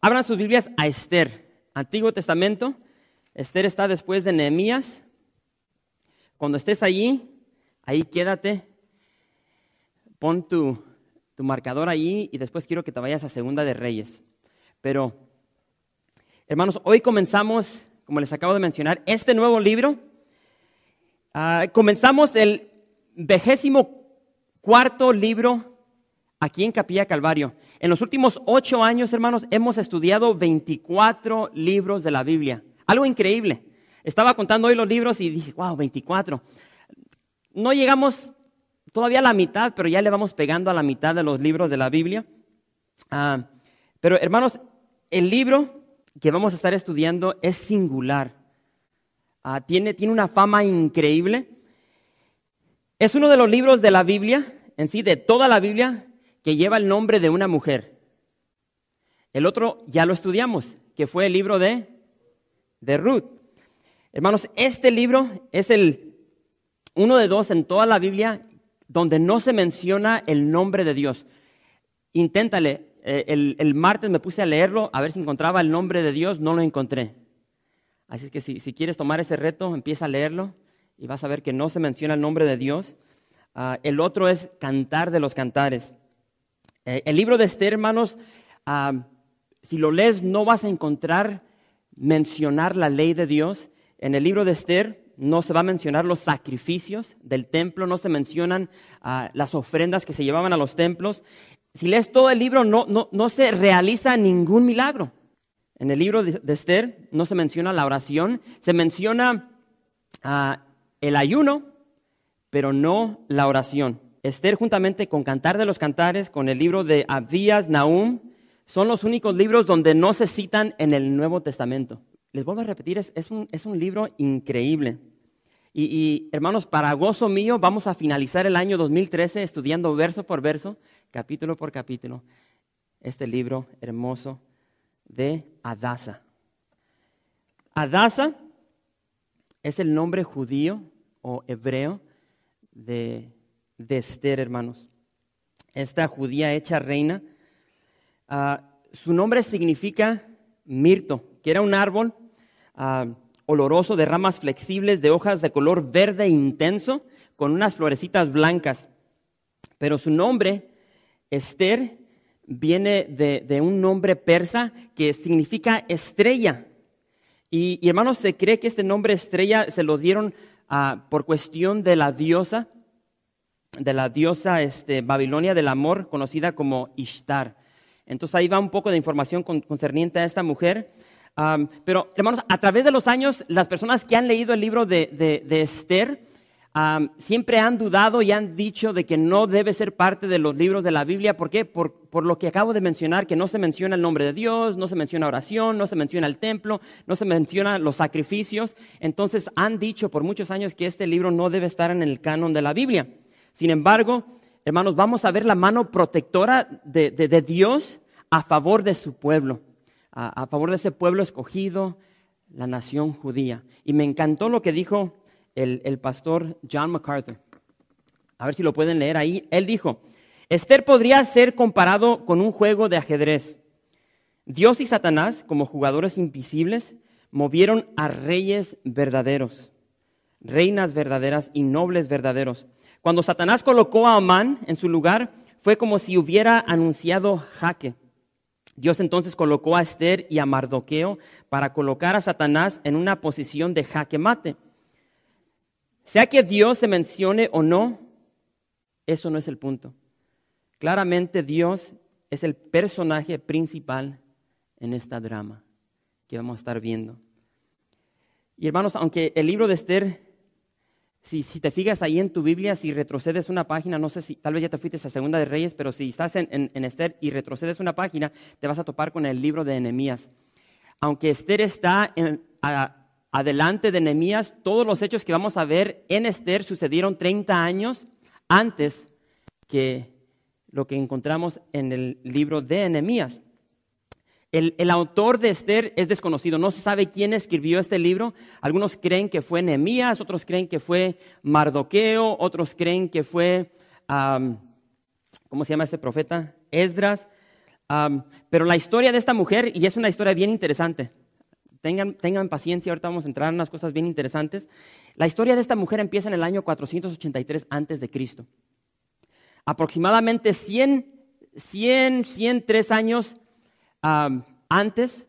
Abran sus Biblias a Esther, Antiguo Testamento. Esther está después de Nehemías. Cuando estés allí, ahí quédate. Pon tu, tu marcador allí y después quiero que te vayas a Segunda de Reyes. Pero, hermanos, hoy comenzamos, como les acabo de mencionar, este nuevo libro. Ah, comenzamos el vigésimo cuarto libro aquí en Capilla Calvario. En los últimos ocho años, hermanos, hemos estudiado 24 libros de la Biblia. Algo increíble. Estaba contando hoy los libros y dije, wow, 24. No llegamos todavía a la mitad, pero ya le vamos pegando a la mitad de los libros de la Biblia. Ah, pero hermanos, el libro que vamos a estar estudiando es singular. Ah, tiene, tiene una fama increíble. Es uno de los libros de la Biblia, en sí, de toda la Biblia, que lleva el nombre de una mujer. El otro ya lo estudiamos, que fue el libro de, de Ruth. Hermanos, este libro es el uno de dos en toda la Biblia donde no se menciona el nombre de Dios. Inténtale. Eh, el, el, martes me puse a leerlo a ver si encontraba el nombre de Dios, no lo encontré. Así que si, si quieres tomar ese reto, empieza a leerlo y vas a ver que no se menciona el nombre de Dios. Uh, el otro es Cantar de los Cantares. Eh, el libro de Esther, hermanos, uh, si lo lees no vas a encontrar mencionar la ley de Dios. En el libro de Esther no se va a mencionar los sacrificios del templo, no se mencionan uh, las ofrendas que se llevaban a los templos. Si lees todo el libro no, no, no se realiza ningún milagro. En el libro de, Esther no se menciona la oración, se menciona uh, el ayuno, pero no la oración. Esther juntamente con Cantar de los Cantares, con el libro de Abdías, Nahum, son los únicos libros donde no se citan en el Nuevo Testamento. Les vuelvo a repetir, es, un, es un, libro increíble. Y, y, hermanos, para gozo mío, vamos a finalizar el año 2013 estudiando verso por verso, capítulo por capítulo, este libro hermoso de Adasa. Adasa es el nombre judío o hebreo de de Esther, hermanos. Esta judía hecha reina, uh, su nombre significa mirto, que era un árbol uh, oloroso de ramas flexibles, de hojas de color verde intenso, con unas florecitas blancas. Pero su nombre, Esther, viene de, un nombre persa que significa estrella. Y, hermanos, se cree que este nombre estrella se lo dieron uh, por cuestión de la diosa de la diosa este, Babilonia del amor, conocida como Ishtar. Entonces ahí va un poco de información concerniente a esta mujer. Pero hermanos, a través de los años, las personas que han leído el libro de, de, Esther siempre han dudado y han dicho de que no debe ser parte de los libros de la Biblia. ¿Por qué? Por, por lo que acabo de mencionar, que no se menciona el nombre de Dios, no se menciona oración, no se menciona el templo, no se menciona los sacrificios. Entonces han dicho por muchos años que este libro no debe estar en el canon de la Biblia. Sin embargo, hermanos, vamos a ver la mano protectora de, de, Dios a favor de su pueblo, a, a, favor de ese pueblo escogido, la nación judía. Y me encantó lo que dijo el, el pastor John MacArthur. A ver si lo pueden leer ahí. Él dijo, Esther podría ser comparado con un juego de ajedrez. Dios y Satanás, como jugadores invisibles, movieron a reyes verdaderos, reinas verdaderas y nobles verdaderos. Cuando Satanás colocó a Amán en su lugar, fue como si hubiera anunciado jaque. Dios entonces colocó a Esther y a Mardoqueo para colocar a Satanás en una posición de jaque mate. Sea que Dios se mencione o no, eso no es el punto. Claramente Dios es el personaje principal en esta drama que vamos a estar viendo. Y hermanos, aunque el libro de Esther si, te fijas ahí en tu Biblia, si retrocedes una página, no sé si tal vez ya te fuiste a Segunda de Reyes, pero si estás en, en, Esther y retrocedes una página, te vas a topar con el libro de Nehemías. Aunque Esther está adelante de Nehemías, todos los hechos que vamos a ver en Esther sucedieron 30 años antes que lo que encontramos en el libro de Nehemías. El, autor de Esther es desconocido, no se sabe quién escribió este libro. Algunos creen que fue Nehemías, otros creen que fue Mardoqueo, otros creen que fue, ¿cómo se llama este profeta? Esdras. pero la historia de esta mujer, y es una historia bien interesante, tengan, tengan paciencia, ahorita vamos a entrar en unas cosas bien interesantes. La historia de esta mujer empieza en el año 483 antes de Cristo. Aproximadamente 100, 100, 103 años antes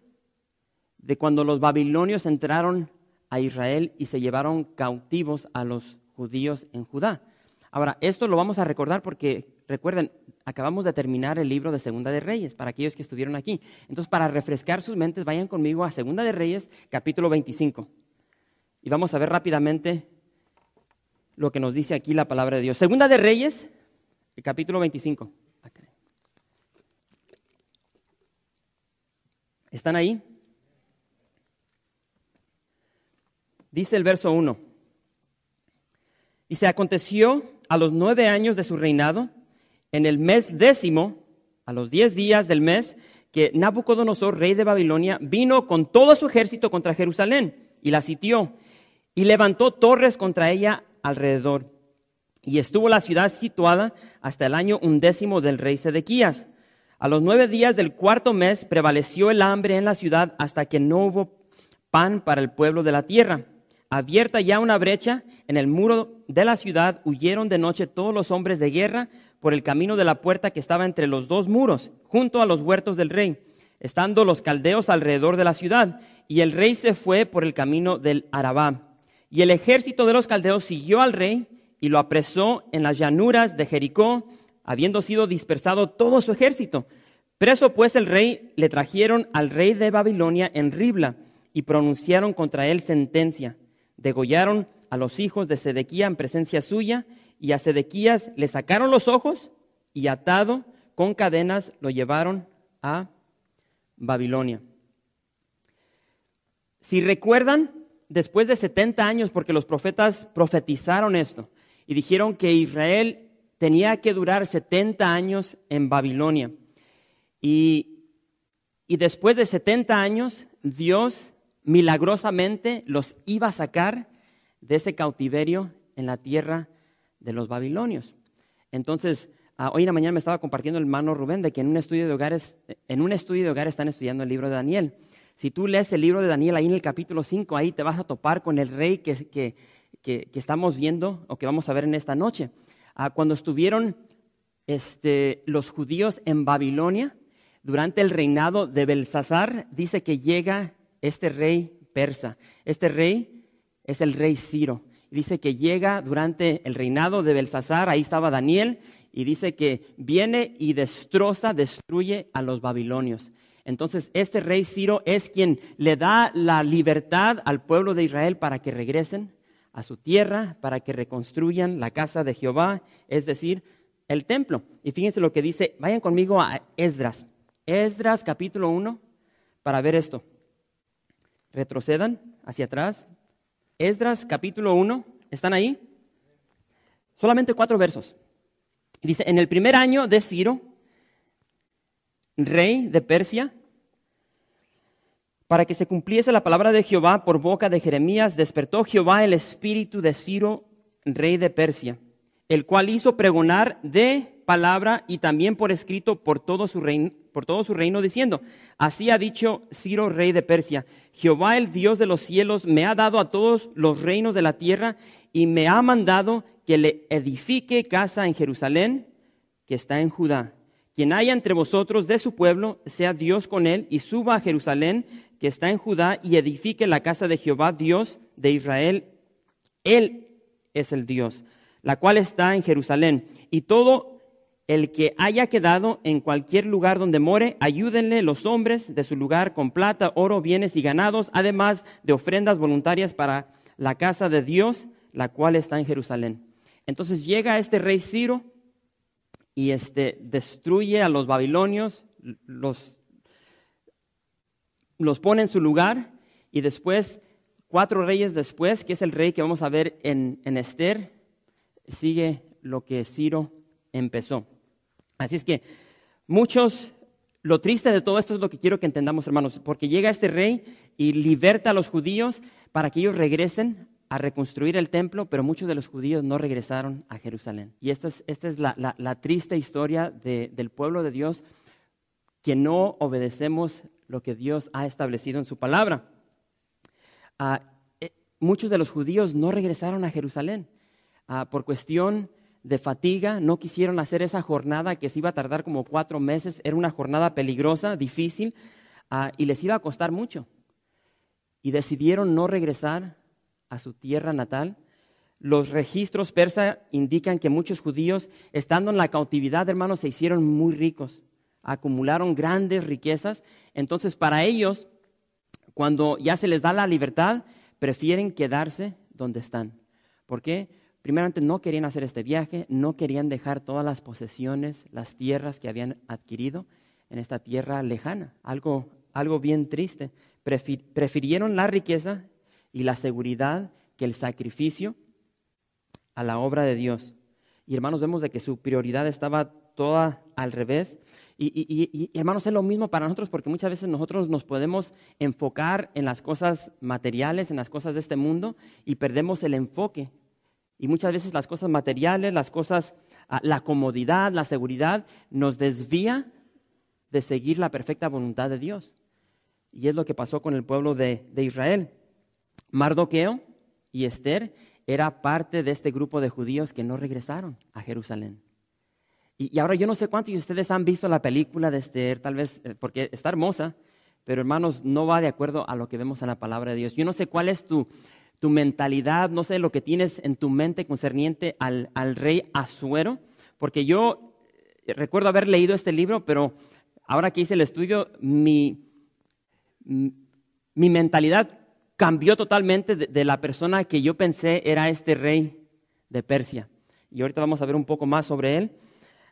de cuando los babilonios entraron a Israel y se llevaron cautivos a los judíos en Judá. Ahora, esto lo vamos a recordar porque, recuerden, acabamos de terminar el libro de Segunda de Reyes, para aquellos que estuvieron aquí. Entonces, para refrescar sus mentes, vayan conmigo a Segunda de Reyes, capítulo 25. Y vamos a ver rápidamente lo que nos dice aquí la palabra de Dios. Segunda de Reyes, capítulo 25. ¿Están ahí? Dice el verso 1. Y se aconteció a los nueve años de su reinado, en el mes décimo, a los diez días del mes, que Nabucodonosor, rey de Babilonia, vino con todo su ejército contra Jerusalén y la sitió y levantó torres contra ella alrededor. Y estuvo la ciudad situada hasta el año undécimo del rey Sedequías. A los nueve días del cuarto mes prevaleció el hambre en la ciudad hasta que no hubo pan para el pueblo de la tierra. Abierta ya una brecha en el muro de la ciudad, huyeron de noche todos los hombres de guerra por el camino de la puerta que estaba entre los dos muros, junto a los huertos del rey, estando los caldeos alrededor de la ciudad. Y el rey se fue por el camino del Arabá. Y el ejército de los caldeos siguió al rey y lo apresó en las llanuras de Jericó habiendo sido dispersado todo su ejército. Preso pues el rey, le trajeron al rey de Babilonia en Ribla y pronunciaron contra él sentencia. Degollaron a los hijos de Sedequía en presencia suya y a Sedequías le sacaron los ojos y atado con cadenas lo llevaron a Babilonia. Si recuerdan, después de 70 años, porque los profetas profetizaron esto y dijeron que Israel tenía que durar 70 años en Babilonia. Y, y después de 70 años, Dios milagrosamente los iba a sacar de ese cautiverio en la tierra de los babilonios. Entonces, ah, hoy en la mañana me estaba compartiendo el hermano Rubén de que en un estudio de hogares, en un estudio de hogares están estudiando el libro de Daniel. Si tú lees el libro de Daniel ahí en el capítulo 5, ahí te vas a topar con el rey que, que, que, que estamos viendo o que vamos a ver en esta noche cuando estuvieron este, los judíos en Babilonia, durante el reinado de Belsasar, dice que llega este rey persa. Este rey es el rey Ciro. Dice que llega durante el reinado de Belsasar, ahí estaba Daniel, y dice que viene y destroza, destruye a los babilonios. Entonces, este rey Ciro es quien le da la libertad al pueblo de Israel para que regresen a su tierra para que reconstruyan la casa de Jehová, es decir, el templo. Y fíjense lo que dice, vayan conmigo a Esdras. Esdras capítulo 1 para ver esto. Retrocedan hacia atrás. Esdras capítulo 1, ¿están ahí? Solamente cuatro versos. Dice, en el primer año de Ciro, rey de Persia, para que se cumpliese la palabra de Jehová por boca de Jeremías, despertó Jehová el espíritu de Ciro, rey de Persia, el cual hizo pregonar de palabra y también por escrito por todo su reino, diciendo, así ha dicho Ciro, rey de Persia, Jehová el Dios de los cielos me ha dado a todos los reinos de la tierra y me ha mandado que le edifique casa en Jerusalén, que está en Judá. Quien haya entre vosotros de su pueblo, sea Dios con él y suba a Jerusalén que está en Judá y edifique la casa de Jehová, Dios de Israel. Él es el Dios, la cual está en Jerusalén. Y todo el que haya quedado en cualquier lugar donde more, ayúdenle los hombres de su lugar con plata, oro, bienes y ganados, además de ofrendas voluntarias para la casa de Dios, la cual está en Jerusalén. Entonces llega este rey Ciro y este, destruye a los babilonios, los, los pone en su lugar y después, cuatro reyes después, que es el rey que vamos a ver en, en Esther, sigue lo que Ciro empezó. Así es que muchos, lo triste de todo esto es lo que quiero que entendamos, hermanos, porque llega este rey y liberta a los judíos para que ellos regresen a reconstruir el templo, pero muchos de los judíos no regresaron a Jerusalén. Y esta es, esta es la, triste historia del pueblo de Dios, que no obedecemos lo que Dios ha establecido en su palabra. Ah, eh, muchos de los judíos no regresaron a Jerusalén ah, por cuestión de fatiga, no quisieron hacer esa jornada que se iba a tardar como cuatro meses, era una jornada peligrosa, difícil, ah, y les iba a costar mucho. Y decidieron no regresar a su tierra natal. Los registros persa indican que muchos judíos, estando en la cautividad, hermanos, se hicieron muy ricos, acumularon grandes riquezas. Entonces, para ellos, cuando ya se les da la libertad, prefieren quedarse donde están. ¿Por qué? Primeramente, no querían hacer este viaje, no querían dejar todas las posesiones, las tierras que habían adquirido en esta tierra lejana. Algo, algo bien triste. Prefirieron la riqueza y la seguridad que el sacrificio a la obra de Dios. Y hermanos, vemos de que su prioridad estaba toda al revés. Y, hermanos, es lo mismo para nosotros porque muchas veces nosotros nos podemos enfocar en las cosas materiales, en las cosas de este mundo y perdemos el enfoque. Y muchas veces las cosas materiales, las cosas, ah, la comodidad, la seguridad, nos desvía de seguir la perfecta voluntad de Dios. Y es lo que pasó con el pueblo de, de Israel. Mardoqueo y Esther era parte de este grupo de judíos que no regresaron a Jerusalén. Y, ahora yo no sé cuántos de ustedes han visto la película de Esther, tal vez eh, porque está hermosa, pero hermanos, no va de acuerdo a lo que vemos en la palabra de Dios. Yo no sé cuál es tu, tu mentalidad, no sé lo que tienes en tu mente concerniente al, al rey Asuero, porque yo eh, recuerdo haber leído este libro, pero ahora que hice el estudio, mi, mi mentalidad cambió totalmente de, la persona que yo pensé era este rey de Persia. Y ahorita vamos a ver un poco más sobre él.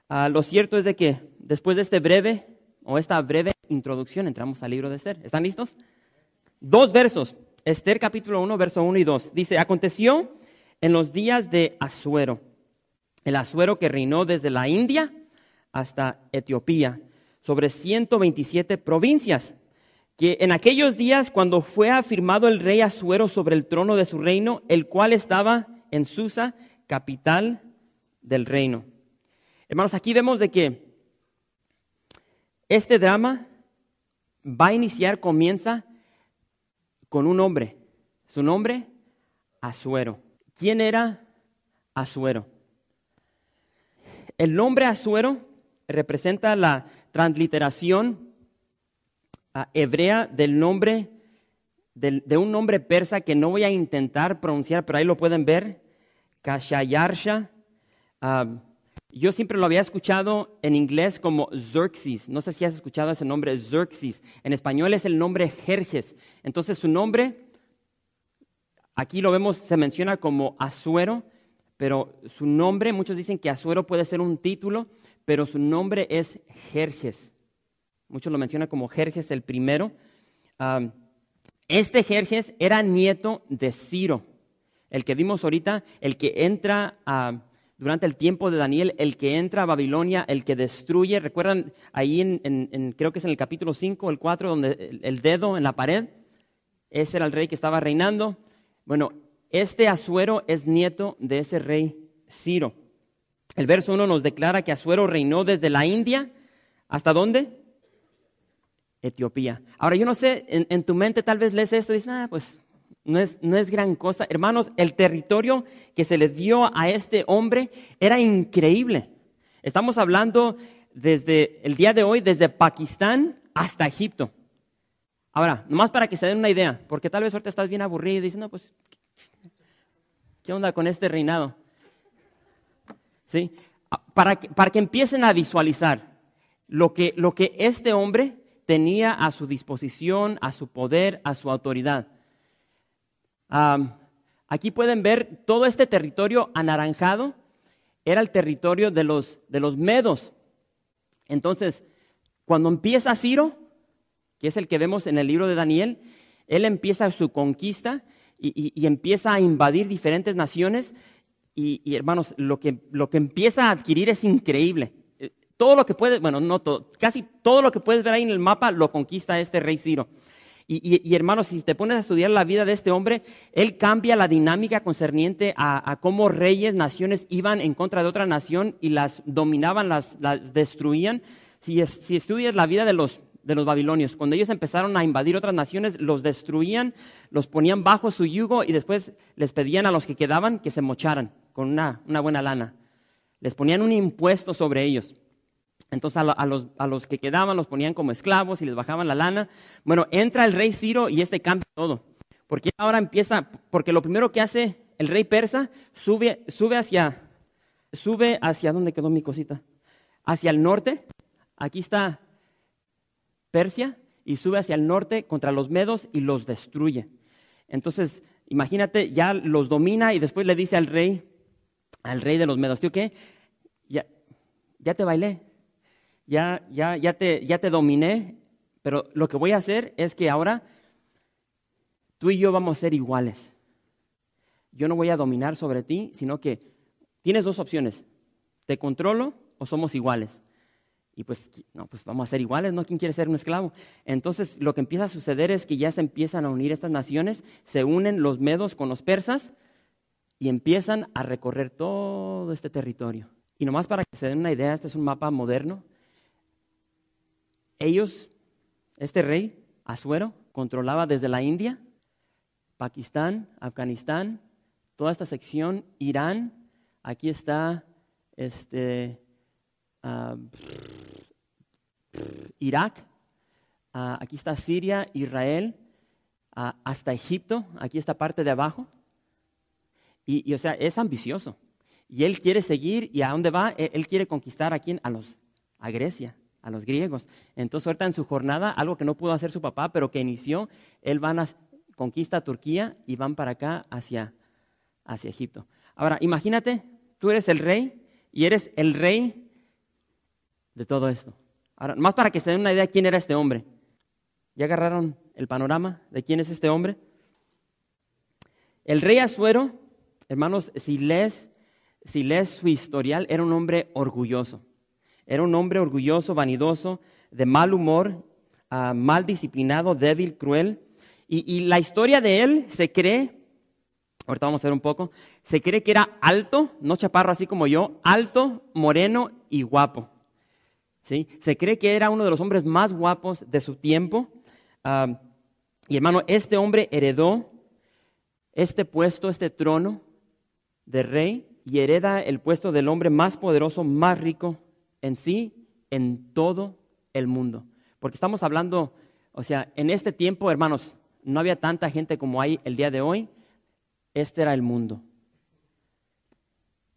Ah, lo cierto es de que después de este breve o esta breve introducción entramos al libro de Esther. ¿Están listos? Dos versos. Esther capítulo 1, verso 1 y 2. Dice, aconteció en los días de Asuero, el Asuero que reinó desde la India hasta Etiopía, sobre 127 provincias que en aquellos días cuando fue afirmado el rey Asuero sobre el trono de su reino, el cual estaba en Susa, capital del reino. Hermanos, aquí vemos de que este drama va a iniciar, comienza con un hombre. Su nombre, Asuero. ¿Quién era Asuero? El nombre Asuero representa la transliteración hebrea del nombre, de un nombre persa que no voy a intentar pronunciar, pero ahí lo pueden ver, Kashayarsha. yo siempre lo había escuchado en inglés como Xerxes. No sé si has escuchado ese nombre, Xerxes. En español es el nombre Jerjes. Entonces su nombre, aquí lo vemos, se menciona como Asuero, pero su nombre, muchos dicen que Asuero puede ser un título, pero su nombre es Jerjes. Muchos lo mencionan como Jerjes el primero. este Jerjes era nieto de Ciro, el que vimos ahorita, el que entra durante el tiempo de Daniel, el que entra a Babilonia, el que destruye. ¿Recuerdan ahí en, creo que es en el capítulo 5 o el 4, donde el, dedo en la pared? Ese era el rey que estaba reinando. Bueno, este Asuero es nieto de ese rey Ciro. El verso 1 nos declara que Asuero reinó desde la India hasta dónde? Etiopía. Ahora, yo no sé, en, tu mente tal vez lees esto y dices, ah, pues no es, no es gran cosa. Hermanos, el territorio que se le dio a este hombre era increíble. Estamos hablando desde el día de hoy, desde Pakistán hasta Egipto. Ahora, nomás para que se den una idea, porque tal vez ahorita estás bien aburrido y dices, no, pues, ¿qué onda con este reinado? ¿Sí? Para que, para que empiecen a visualizar lo que, lo que este hombre tenía a su disposición, a su poder, a su autoridad. Aquí pueden ver todo este territorio anaranjado, era el territorio de los, de los medos. Entonces, cuando empieza Ciro, que es el que vemos en el libro de Daniel, él empieza su conquista y, empieza a invadir diferentes naciones. Y, hermanos, lo que, lo que empieza a adquirir es increíble. Todo lo que puede, bueno, no todo, casi todo lo que puedes ver ahí en el mapa lo conquista este rey Ciro. Y, hermanos, si te pones a estudiar la vida de este hombre, él cambia la dinámica concerniente a, cómo reyes, naciones iban en contra de otra nación y las dominaban, las, destruían. Si, si estudias la vida de los, de los babilonios. Cuando ellos empezaron a invadir otras naciones, los destruían, los ponían bajo su yugo y después les pedían a los que quedaban que se mocharan con una, buena lana. Les ponían un impuesto sobre ellos. Entonces a, los, que quedaban los ponían como esclavos y les bajaban la lana. Bueno, entra el rey Ciro y este cambia todo. Porque ahora empieza, porque lo primero que hace el rey persa, sube, sube hacia, sube hacia, ¿dónde quedó mi cosita? Hacia el norte. Aquí está Persia y sube hacia el norte contra los medos y los destruye. Entonces, imagínate, ya los domina y después le dice al rey, al rey de los medos, ¿tío qué? Ya, ya te bailé, ya, ya, ya, te, ya te dominé, pero lo que voy a hacer es que ahora tú y yo vamos a ser iguales. Yo no voy a dominar sobre ti, sino que tienes dos opciones, te controlo o somos iguales. Y pues, no, pues vamos a ser iguales, ¿no? ¿Quién quiere ser un esclavo? Entonces, lo que empieza a suceder es que ya se empiezan a unir estas naciones, se unen los medos con los persas y empiezan a recorrer todo este territorio. Y nomás para que se den una idea, este es un mapa moderno. Ellos, este rey, Asuero, controlaba desde la India, Pakistán, Afganistán, toda esta sección, Irán, aquí está este, uh, Irak, ah, aquí está Siria, Israel, ah, hasta Egipto, aquí esta parte de abajo. Y, o sea, es ambicioso. Y él quiere seguir, y a dónde va, e, él, quiere conquistar a quién, a los, a Grecia, a los griegos. Entonces ahorita en su jornada, algo que no pudo hacer su papá, pero que inició, él va a conquista Turquía y van para acá hacia, hacia Egipto. Ahora, imagínate, tú eres el rey y eres el rey de todo esto. Ahora, más para que se den una idea de quién era este hombre. ¿Ya agarraron el panorama de quién es este hombre? El rey Asuero, hermanos, si lees, si lees su historial, era un hombre orgulloso. Era un hombre orgulloso, vanidoso, de mal humor, ah, mal disciplinado, débil, cruel. Y, la historia de él se cree, ahorita vamos a ver un poco, se cree que era alto, no chaparro así como yo, alto, moreno y guapo. Se cree que era uno de los hombres más guapos de su tiempo. y hermano, este hombre heredó este puesto, este trono de rey y hereda el puesto del hombre más poderoso, más rico en sí, en todo el mundo. Porque estamos hablando, o sea, en este tiempo, hermanos, no había tanta gente como hay el día de hoy. Este era el mundo.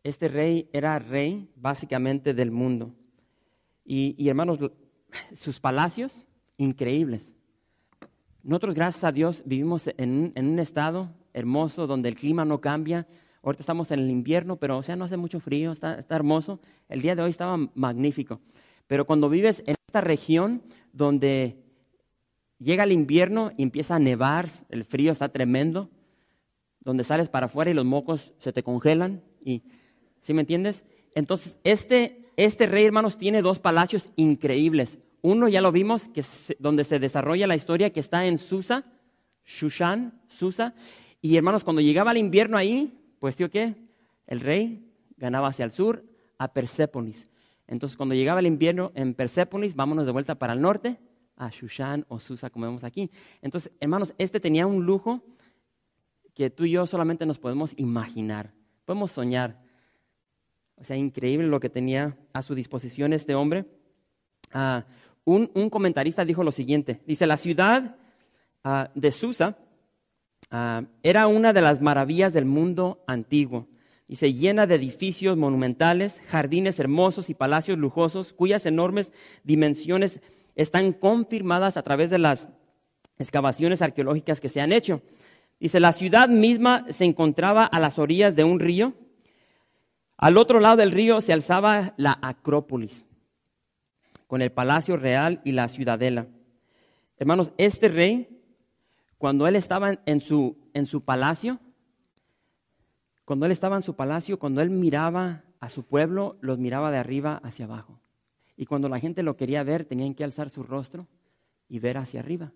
Este rey era rey básicamente del mundo. Y, hermanos, sus palacios, increíbles. Nosotros, gracias a Dios, vivimos en, un estado hermoso donde el clima no cambia. Ahorita estamos en el invierno, pero o sea, no hace mucho frío, está, está hermoso. El día de hoy estaba magnífico. Pero cuando vives en esta región donde llega el invierno y empieza a nevar, el frío está tremendo, donde sales para afuera y los mocos se te congelan, y, ¿sí me entiendes? Entonces, este este rey, hermanos, tiene dos palacios increíbles. Uno ya lo vimos, que es donde se desarrolla la historia, que está en Susa, Shushan, Susa. Y hermanos, cuando llegaba el invierno ahí, pues tío, ¿qué? El rey ganaba hacia el sur, a Persépolis. Entonces, cuando llegaba el invierno en Persépolis, vámonos de vuelta para el norte, a Shushan o Susa, como vemos aquí. Entonces, hermanos, este tenía un lujo que tú y yo solamente nos podemos imaginar, podemos soñar. O sea, increíble lo que tenía a su disposición este hombre. Ah, un, comentarista dijo lo siguiente, dice, la ciudad ah, de Susa ah, era una de las maravillas del mundo antiguo. Dice, llena de edificios monumentales, jardines hermosos y palacios lujosos, cuyas enormes dimensiones están confirmadas a través de las excavaciones arqueológicas que se han hecho. Dice, la ciudad misma se encontraba a las orillas de un río. Al otro lado del río se alzaba la Acrópolis, con el palacio real y la ciudadela. Hermanos, este rey, cuando él estaba en su, en su palacio, cuando él estaba en su palacio, cuando él miraba a su pueblo, los miraba de arriba hacia abajo. Y cuando la gente lo quería ver, tenían que alzar su rostro y ver hacia arriba.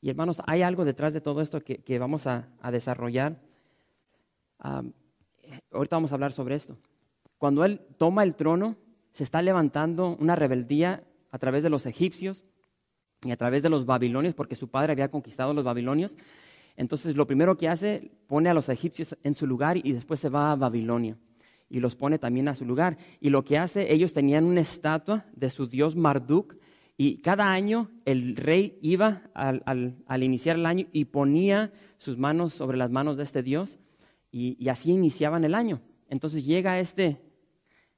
Y hermanos, hay algo detrás de todo esto que, vamos a, desarrollar. ahorita vamos a hablar sobre esto. Cuando él toma el trono, se está levantando una rebeldía a través de los egipcios y a través de los babilonios, porque su padre había conquistado los babilonios. Entonces, lo primero que hace, pone a los egipcios en su lugar y después se va a Babilonia y los pone también a su lugar. Y lo que hace, ellos tenían una estatua de su dios Marduk y cada año el rey iba al, iniciar el año y ponía sus manos sobre las manos de este Dios y, así iniciaban el año. Entonces llega este,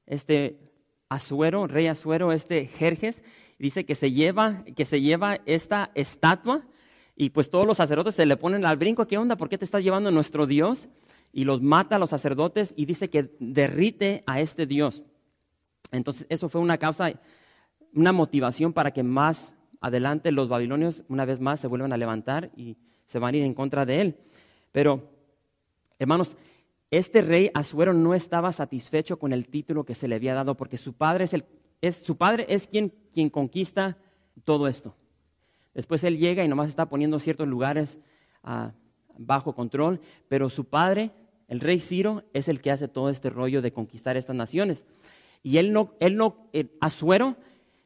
este Asuero, rey Asuero, este Jerjes, dice que se lleva, que se lleva esta estatua y pues todos los sacerdotes se le ponen al brinco, ¿qué onda? ¿Por qué te estás llevando nuestro Dios? Y los mata a los sacerdotes y dice que derrite a este Dios. Entonces eso fue una causa una motivación para que más adelante los babilonios una vez más se vuelvan a levantar y se van a ir en contra de él. Pero, hermanos, este rey Asuero no estaba satisfecho con el título que se le había dado porque su padre es, el, es, su padre es quien, quien conquista todo esto. Después él llega y nomás está poniendo ciertos lugares ah, bajo control, pero su padre, el rey Ciro, es el que hace todo este rollo de conquistar estas naciones. Y él no, él no, eh, Asuero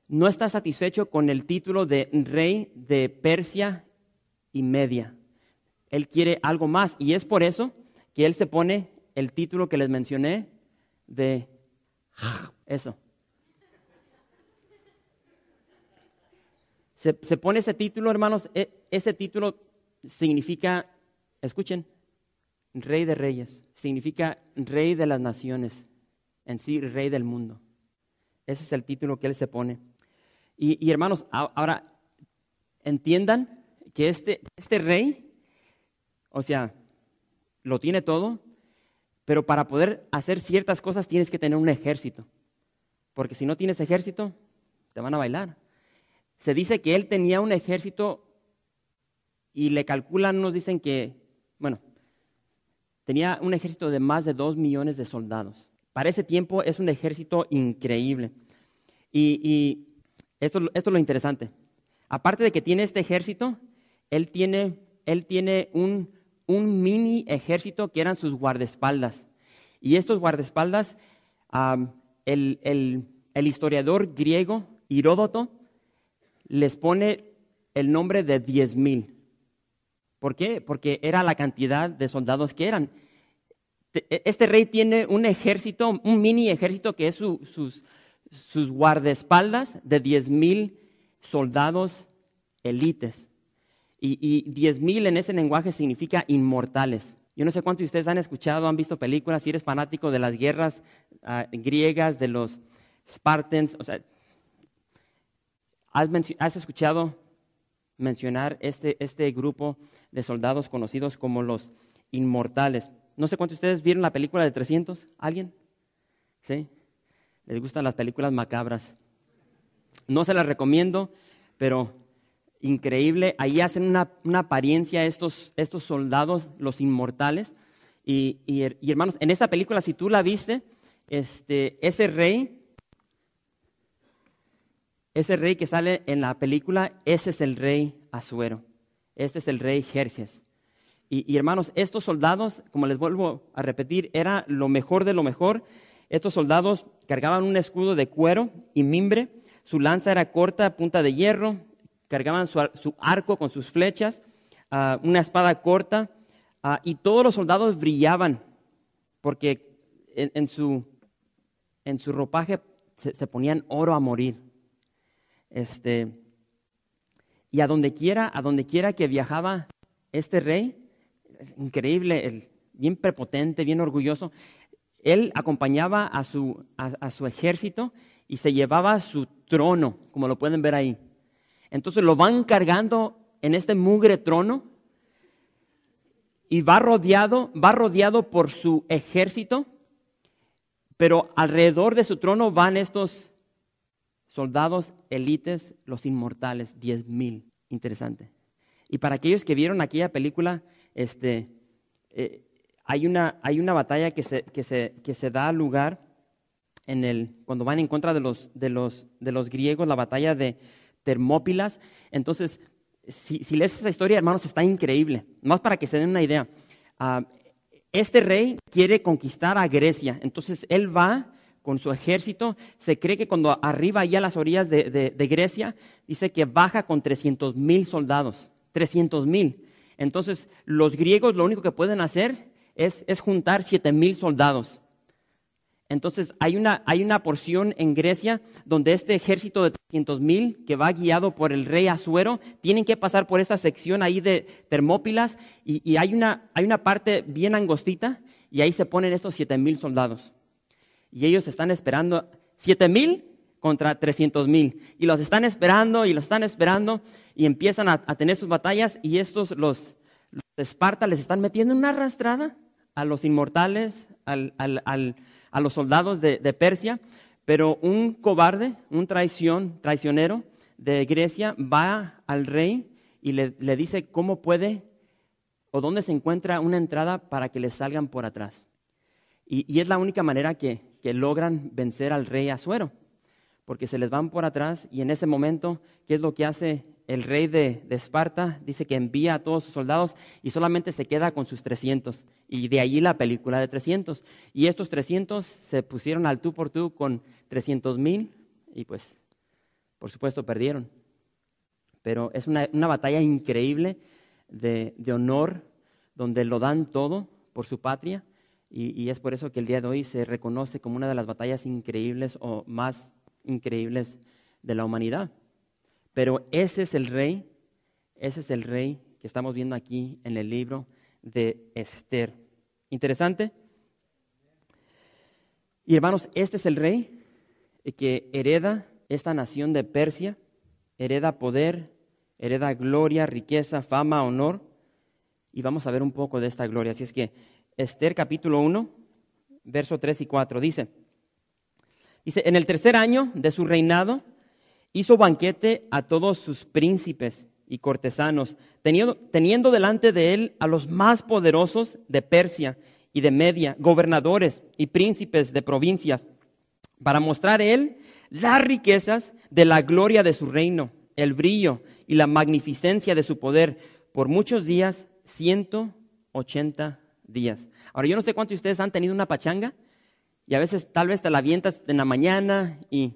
no está satisfecho con el título de rey de Persia y Media. Él quiere algo más y es por eso que él se pone el título que les mencioné de eso. Se, pone ese título, hermanos, e, ese título significa, escuchen, rey de reyes, significa rey de las naciones, en sí, rey del mundo. Ese es el título que él se pone. Y, hermanos, ahora entiendan que este, este rey, o sea, lo tiene todo, pero para poder hacer ciertas cosas tienes que tener un ejército. Porque si no tienes ejército, te van a bailar. Se dice que él tenía un ejército y le calculan, nos dicen que, bueno, tenía un ejército de más de dos millones de soldados. Para ese tiempo es un ejército increíble. y esto, es lo interesante. Aparte de que tiene este ejército, él tiene, él tiene un, un mini ejército que eran sus guardaespaldas. Y estos guardaespaldas, el, el, historiador griego Heródoto les pone el nombre de diez mil. ¿Por qué? Porque era la cantidad de soldados que eran. Este rey tiene un ejército, un mini ejército que es su, sus, sus guardaespaldas de diez mil soldados élites. Y, diez mil en ese lenguaje significa inmortales. Yo no sé cuántos de ustedes han escuchado, han visto películas, si eres fanático de las guerras ah, griegas, de los Spartans, o sea, has, escuchado mencionar este, este grupo de soldados conocidos como los inmortales. No sé cuántos de ustedes vieron la película de 300, ¿alguien? ¿Sí? les gustan las películas macabras. No se las recomiendo, pero increíble. Ahí hacen una, apariencia estos, estos soldados, los inmortales. Y, hermanos, en esa película, si tú la viste, este, ese rey, ese rey que sale en la película, ese es el rey Azuero. Este es el rey Jerjes. Y, y hermanos, estos soldados, como les vuelvo a repetir, era lo mejor de lo mejor. Estos soldados cargaban un escudo de cuero y mimbre, su lanza era corta, punta de hierro, cargaban su, arco con sus flechas, ah, una espada corta, ah, y todos los soldados brillaban, porque en, su, en su, ropaje se, ponían oro a morir. Este, y a donde quiera, a donde quiera que viajaba este rey, increíble, bien prepotente, bien orgulloso, él acompañaba a su, a, su ejército y se llevaba su trono, como lo pueden ver ahí. Entonces lo van cargando en este mugre trono y va rodeado, va rodeado por su ejército, pero alrededor de su trono van estos soldados élites, los inmortales, diez mil. Interesante. Y para aquellos que vieron aquella película, este, eh, hay, una, hay una batalla que se, que se, que se da lugar en el, cuando van en contra de los, de, los, de los griegos, la batalla de Termópilas. Entonces, si, lees esa historia, hermanos, está increíble. Más para que se den una idea. Ah, este rey quiere conquistar a Grecia. Entonces, él va con su ejército. Se cree que cuando arriba, ahí a las orillas de, Grecia, dice que baja con 300 mil soldados. 300 mil. Entonces, los griegos lo único que pueden hacer es, es juntar 7 mil soldados. Entonces hay una, hay una porción en Grecia donde este ejército de 300 mil que va guiado por el rey Asuero, tienen que pasar por esta sección ahí de Termópilas y, hay, una, hay una parte bien angostita y ahí se ponen estos 7 mil soldados. Y ellos están esperando 7 mil contra 300 mil. Y los están esperando y los están esperando y empiezan a, tener sus batallas y estos, los, los Esparta, les están metiendo una arrastrada a los inmortales, al, al, al a los soldados de, Persia, pero un cobarde, un traición, traicionero de Grecia va al rey y le, dice cómo puede o dónde se encuentra una entrada para que le salgan por atrás. Y, es la única manera que, logran vencer al rey Asuero, porque se les van por atrás y en ese momento, ¿qué es lo que hace el rey de, Esparta dice que envía a todos sus soldados y solamente se queda con sus 300. Y de allí la película de 300. Y estos 300 se pusieron al tú por tú con 300 mil y pues, por supuesto, perdieron. Pero es una, batalla increíble de, honor, donde lo dan todo por su patria. Y, es por eso que el día de hoy se reconoce como una de las batallas increíbles o más increíbles de la humanidad. Pero ese es el rey, ese es el rey que estamos viendo aquí en el libro de Esther. Interesante. Y hermanos, este es el rey que hereda esta nación de Persia, hereda poder, hereda gloria, riqueza, fama, honor. Y vamos a ver un poco de esta gloria. Así es que Esther capítulo 1, verso 3 y 4 dice, dice, en el tercer año de su reinado, hizo banquete a todos sus príncipes y cortesanos, teniendo, teniendo, delante de él a los más poderosos de Persia y de Media, gobernadores y príncipes de provincias, para mostrar él las riquezas de la gloria de su reino, el brillo y la magnificencia de su poder, por muchos días, 180 días. Ahora, yo no sé cuántos de ustedes han tenido una pachanga y a veces tal vez te la avientas en la mañana y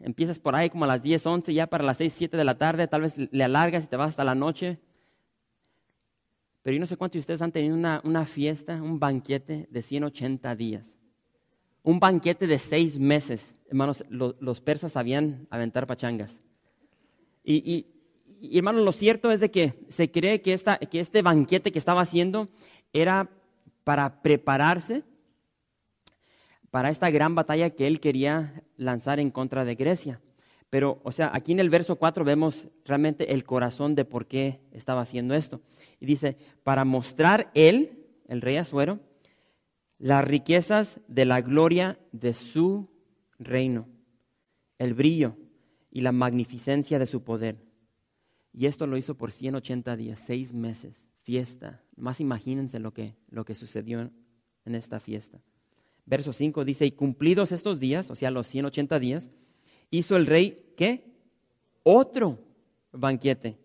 Empiezas por ahí como a las 10, 11, ya para las 6, 7 de la tarde, tal vez le alargas y te vas hasta la noche. Pero yo no sé cuántos de ustedes han tenido una, una fiesta, un banquete de 180 días. Un banquete de seis meses. Hermanos, los persas sabían aventar pachangas. Y, y, hermanos, lo cierto es de que se cree que, esta, que este banquete que estaba haciendo era para prepararse para esta gran batalla que él quería lanzar en contra de Grecia. Pero, o sea, aquí en el verso 4 vemos realmente el corazón de por qué estaba haciendo esto. Y dice, para mostrar él, el rey Azuero, las riquezas de la gloria de su reino, el brillo y la magnificencia de su poder. Y esto lo hizo por 180 días, seis meses, fiesta. Más imagínense lo que, lo que sucedió en esta fiesta verso 5 dice, y cumplidos estos días, o sea, los 180 días, hizo el rey, ¿qué? Otro banquete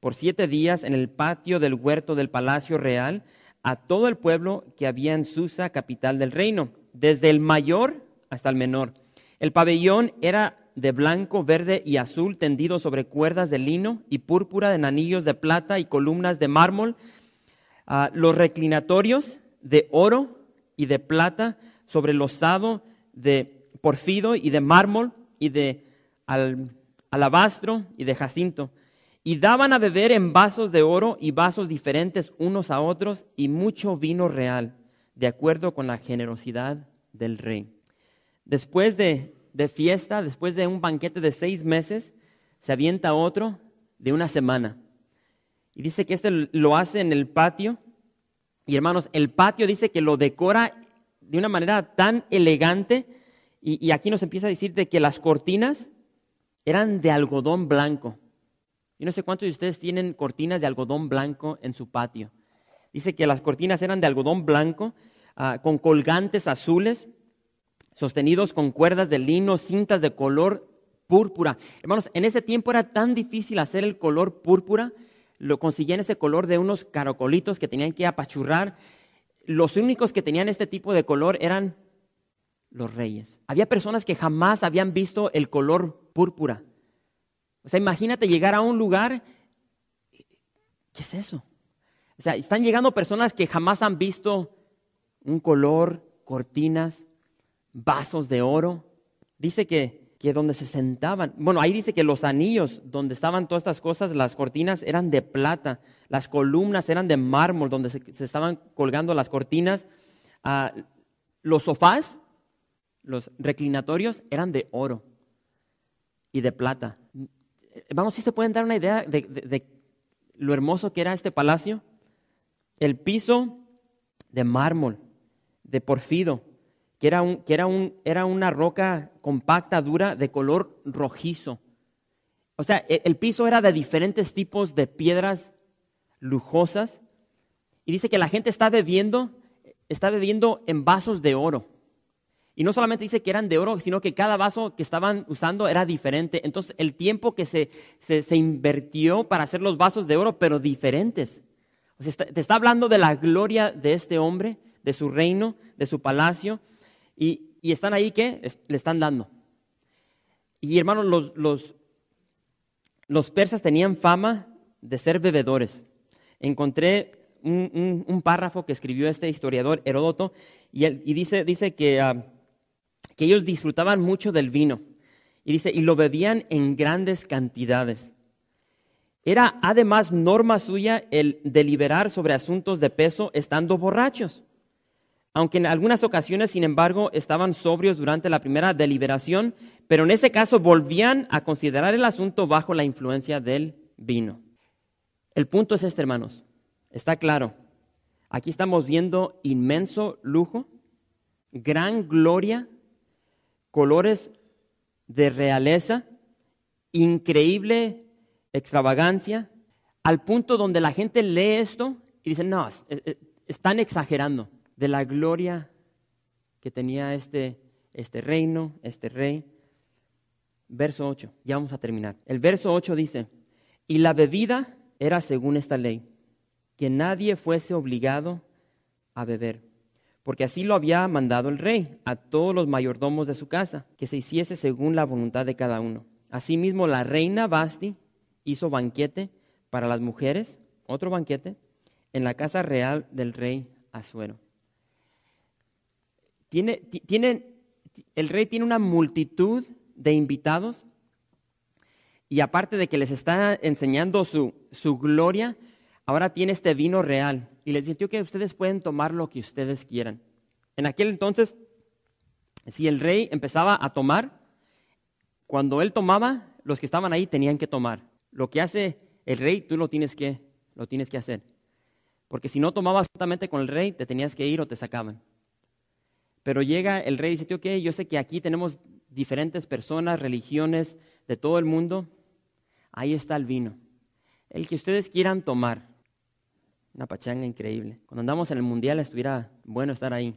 por siete días en el patio del huerto del palacio real a todo el pueblo que había en Susa, capital del reino, desde el mayor hasta el menor. El pabellón era de blanco, verde y azul, tendido sobre cuerdas de lino y púrpura de anillos de plata y columnas de mármol. Los reclinatorios de oro y de plata, sobre losado de porfido y de mármol y de alabastro y de jacinto. Y daban a beber en vasos de oro y vasos diferentes unos a otros y mucho vino real, de acuerdo con la generosidad del rey. Después de, de fiesta, después de un banquete de seis meses, se avienta otro de una semana. Y dice que este lo hace en el patio. Y hermanos, el patio dice que lo decora de una manera tan elegante. Y, aquí nos empieza a decir de que las cortinas eran de algodón blanco. Yo no sé cuántos de ustedes tienen cortinas de algodón blanco en su patio. Dice que las cortinas eran de algodón blanco, ah, con colgantes azules, sostenidos con cuerdas de lino, cintas de color púrpura. Hermanos, en ese tiempo era tan difícil hacer el color púrpura, lo conseguían ese color de unos caracolitos que tenían que apachurrar. Los únicos que tenían este tipo de color eran los reyes. Había personas que jamás habían visto el color púrpura. O sea, imagínate llegar a un lugar, ¿qué es eso? O sea, están llegando personas que jamás han visto un color, cortinas, vasos de oro. Dice que, que donde se sentaban, bueno, ahí dice que los anillos donde estaban todas estas cosas, las cortinas eran de plata, las columnas eran de mármol donde se, estaban colgando las cortinas, ah, los sofás, los reclinatorios eran de oro y de plata. Vamos, si se pueden dar una idea de, lo hermoso que era este palacio. El piso de mármol, de porfido, que, era, un, que era, un, era una roca compacta, dura, de color rojizo. O sea, e, el piso era de diferentes tipos de piedras lujosas. Y dice que la gente está bebiendo, está bebiendo en vasos de oro. Y no solamente dice que eran de oro, sino que cada vaso que estaban usando era diferente. Entonces el tiempo que se, se, invirtió para hacer los vasos de oro, pero diferentes. O sea, te está hablando de la gloria de este hombre, de su reino, de su palacio. Y, están ahí que le están dando. Y hermanos, los, los, persas tenían fama de ser bebedores. Encontré un, párrafo que escribió este historiador Heródoto y, y dice, dice que... Ah, que ellos disfrutaban mucho del vino. Y dice, y lo bebían en grandes cantidades. Era además norma suya el deliberar sobre asuntos de peso estando borrachos. Aunque en algunas ocasiones, sin embargo, estaban sobrios durante la primera deliberación, pero en ese caso volvían a considerar el asunto bajo la influencia del vino. El punto es este, hermanos. Está claro. Aquí estamos viendo inmenso lujo, gran gloria colores de realeza, increíble extravagancia, al punto donde la gente lee esto y dice, no, están exagerando de la gloria que tenía este, este reino, este rey. Verso 8, ya vamos a terminar. El verso 8 dice, y la bebida era según esta ley, que nadie fuese obligado a beber porque así lo había mandado el rey a todos los mayordomos de su casa, que se hiciese según la voluntad de cada uno. Asimismo, la reina Basti hizo banquete para las mujeres, otro banquete, en la casa real del rey Asuero. Tiene, el rey tiene una multitud de invitados y aparte de que les está enseñando su, su gloria, ahora tiene este vino real y les dijo que ustedes pueden tomar lo que ustedes quieran. En aquel entonces, si el rey empezaba a tomar, cuando él tomaba, los que estaban ahí tenían que tomar. Lo que hace el rey, tú lo tienes que, lo tienes que hacer. Porque si no tomabas justamente con el rey, te tenías que ir o te sacaban. Pero llega el rey y dice, ok, yo sé que aquí tenemos diferentes personas, religiones de todo el mundo. Ahí está el vino. El que ustedes quieran tomar. Una pachanga increíble. Cuando andamos en el mundial estuviera bueno estar ahí.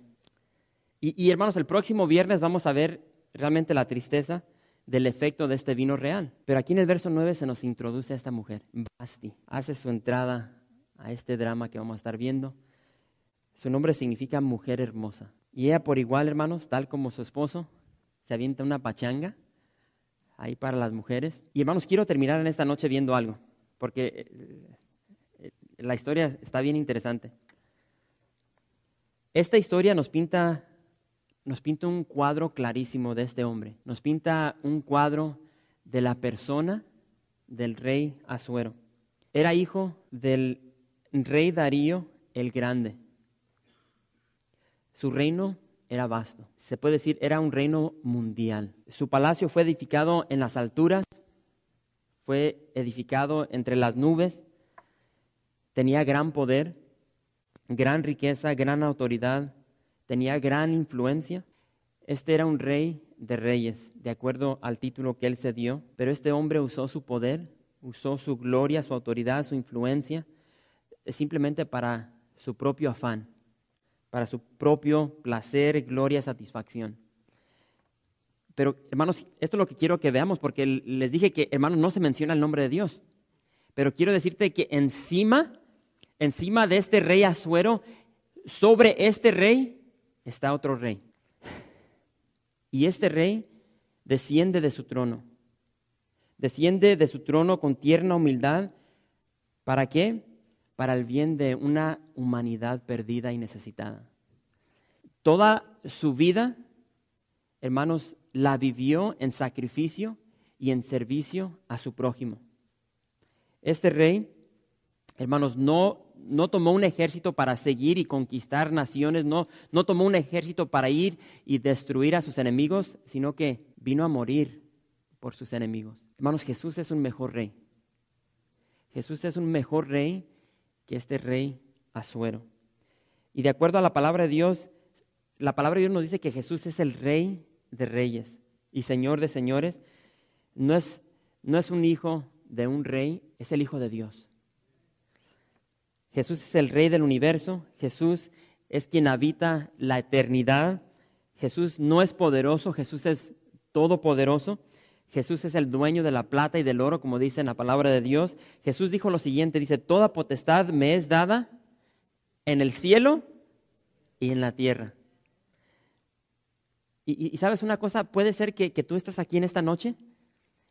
Y, hermanos, el próximo viernes vamos a ver realmente la tristeza del efecto de este vino real. Pero aquí en el verso 9 se nos introduce a esta mujer. Basti hace su entrada a este drama que vamos a estar viendo. Su nombre significa mujer hermosa. Y ella por igual, hermanos, tal como su esposo, se avienta una pachanga ahí para las mujeres. Y hermanos, quiero terminar en esta noche viendo algo, porque eh, la historia está bien interesante. Esta historia nos pinta, nos pinta un cuadro clarísimo de este hombre. Nos pinta un cuadro de la persona del rey Azuero. Era hijo del rey Darío el Grande. Su reino era vasto. Se puede decir, era un reino mundial. Su palacio fue edificado en las alturas, fue edificado entre las nubes tenía gran poder, gran riqueza, gran autoridad, tenía gran influencia. Este era un rey de reyes, de acuerdo al título que él se dio, pero este hombre usó su poder, usó su gloria, su autoridad, su influencia, simplemente para su propio afán, para su propio placer, gloria, satisfacción. Pero hermanos, esto es lo que quiero que veamos, porque les dije que, hermanos, no se menciona el nombre de Dios. Pero quiero decirte que encima, encima de este rey Azuero, sobre este rey, está otro rey. Y este rey desciende de su trono. Desciende de su trono con tierna humildad. ¿Para qué? Para el bien de una humanidad perdida y necesitada. Toda su vida, hermanos, la vivió en sacrificio y en servicio a su prójimo. Este rey, hermanos, no, no tomó un ejército para seguir y conquistar naciones, no, no tomó un ejército para ir y destruir a sus enemigos, sino que vino a morir por sus enemigos. Hermanos, Jesús es un mejor rey. Jesús es un mejor rey que este rey Azuero. Y de acuerdo a la palabra de Dios, la palabra de Dios nos dice que Jesús es el rey de reyes y señor de señores. No es, no es un hijo de un rey, es el hijo de Dios. Jesús es el rey del universo, Jesús es quien habita la eternidad, Jesús no es poderoso, Jesús es todopoderoso, Jesús es el dueño de la plata y del oro, como dice en la palabra de Dios. Jesús dijo lo siguiente, dice, toda potestad me es dada en el cielo y en la tierra. Y, sabes una cosa, puede ser que, tú estás aquí en esta noche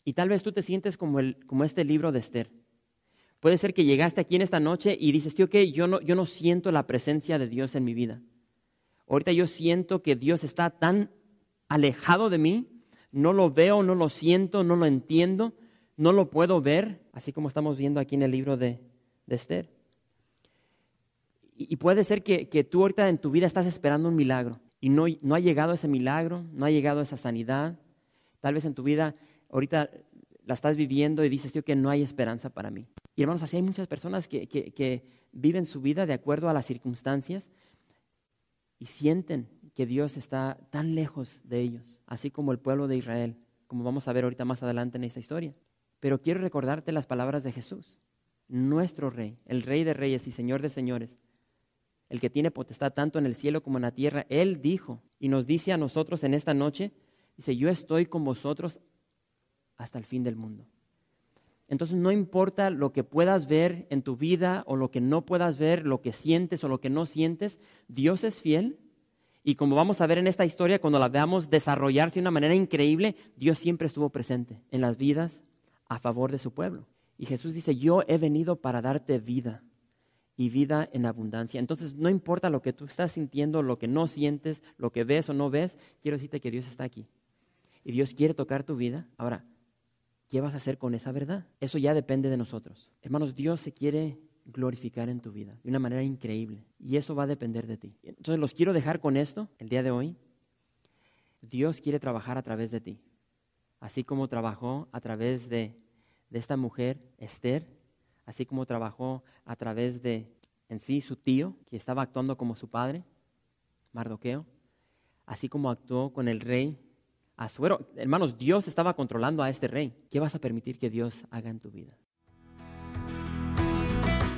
y tal vez tú te sientes como, el, como este libro de Esther. Puede ser que llegaste aquí en esta noche y dices, tío, que yo no, yo no siento la presencia de Dios en mi vida. Ahorita yo siento que Dios está tan alejado de mí, no lo veo, no lo siento, no lo entiendo, no lo puedo ver, así como estamos viendo aquí en el libro de, Esther. Y, puede ser que, que, tú ahorita en tu vida estás esperando un milagro y no, no ha llegado ese milagro, no ha llegado esa sanidad. Tal vez en tu vida ahorita la estás viviendo y dices, tío, que no hay esperanza para mí. Y hermanos, así hay muchas personas que, viven su vida de acuerdo a las circunstancias y sienten que Dios está tan lejos de ellos, así como el pueblo de Israel, como vamos a ver ahorita más adelante en esta historia. Pero quiero recordarte las palabras de Jesús, nuestro Rey, el Rey de Reyes y Señor de Señores, el que tiene potestad tanto en el cielo como en la tierra. Él dijo y nos dice a nosotros en esta noche, dice, yo estoy con vosotros hasta el fin del mundo. Entonces no importa lo que puedas ver en tu vida o lo que no puedas ver, lo que sientes o lo que no sientes, Dios es fiel. Y como vamos a ver en esta historia, cuando la veamos desarrollarse de una manera increíble, Dios siempre estuvo presente en las vidas a favor de su pueblo. Y Jesús dice, yo he venido para darte vida y vida en abundancia. Entonces no importa lo que tú estás sintiendo, lo que no sientes, lo que ves o no ves, quiero decirte que Dios está aquí. Y Dios quiere tocar tu vida. Ahora, ¿Qué vas a hacer con esa verdad? Eso ya depende de nosotros. Hermanos, Dios se quiere glorificar en tu vida de una manera increíble y eso va a depender de ti. Entonces los quiero dejar con esto el día de hoy. Dios quiere trabajar a través de ti, así como trabajó a través de, de esta mujer, Esther, así como trabajó a través de en sí su tío, que estaba actuando como su padre, Mardoqueo, así como actuó con el rey Azuero. Hermanos, Dios estaba controlando a este rey. ¿Qué vas a permitir que Dios haga en tu vida?